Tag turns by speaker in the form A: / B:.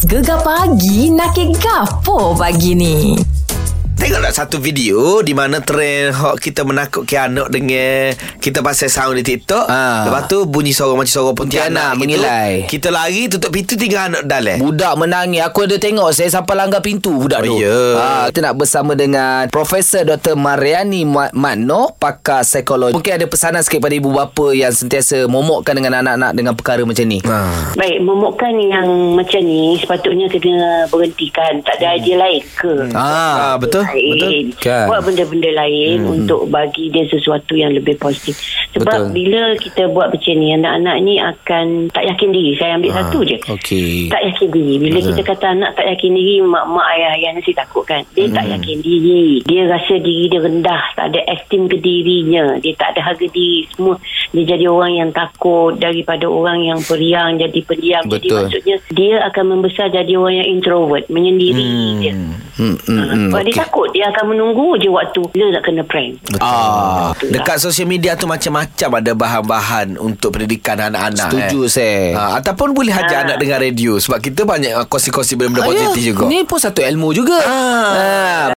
A: Gegar pagi nak gapo pagi ni?
B: Tengok tak satu video di mana trend hot kita menakutkan anak dengan kita pasal sound di TikTok.
C: Ah.
B: Lepas tu bunyi suara macam suara
C: Pontianak
B: Pontianak gitu.
C: mengilai.
B: Kita lari tutup pintu tinggal anak dalam.
C: Budak menangis Aku ada tengok Saya sampai langgar pintu Budak
B: Oh,
C: tu
B: ya.
C: ha, Kita nak bersama dengan Profesor Dr. Mariani Ma- Makno Pakar psikologi Mungkin ada pesanan sikit pada ibu bapa Yang sentiasa momokkan dengan anak-anak Dengan perkara macam ni
B: Ha.
D: Baik, momokkan yang macam ni sepatutnya kena berhentikan. Tak ada idea lain ke?
C: Ah,
B: Ah, betul.
D: lain.
B: Betul.
C: Kan.
D: Buat benda-benda lain hmm. untuk bagi dia sesuatu yang lebih positif. Sebab
C: Betul.
D: bila kita buat macam ni, anak-anak ni akan tak yakin diri. Saya ambil satu je.
C: Okey
D: Tak yakin diri. Bila kita kata anak tak yakin diri, mak-mak ayah-ayah mesti takut kan. Dia tak
C: Hmm.
D: yakin diri. Dia rasa diri dia rendah. Tak ada esteem ke dirinya. Dia tak ada harga diri. Semua dia jadi orang yang takut daripada orang yang periang jadi pendiam. Jadi maksudnya dia akan membesar jadi orang yang introvert. Menyendiri dia.
C: hmm, hmm, hmm,
D: Sebab dia takut. Dia akan menunggu je waktu dia nak kena prank.
C: Ah,
D: Betul
B: Dekat sosial media tu macam-macam ada bahan-bahan untuk pendidikan anak-anak.
C: Setuju,
B: eh.
C: saya.
B: Ha, ataupun boleh ajar
D: Ah.
B: anak dengar radio sebab kita banyak kongsi-kongsi benda-benda
C: Ah, ya.
B: positif juga.
C: Ni pun satu ilmu juga
B: Ah.
C: Ah,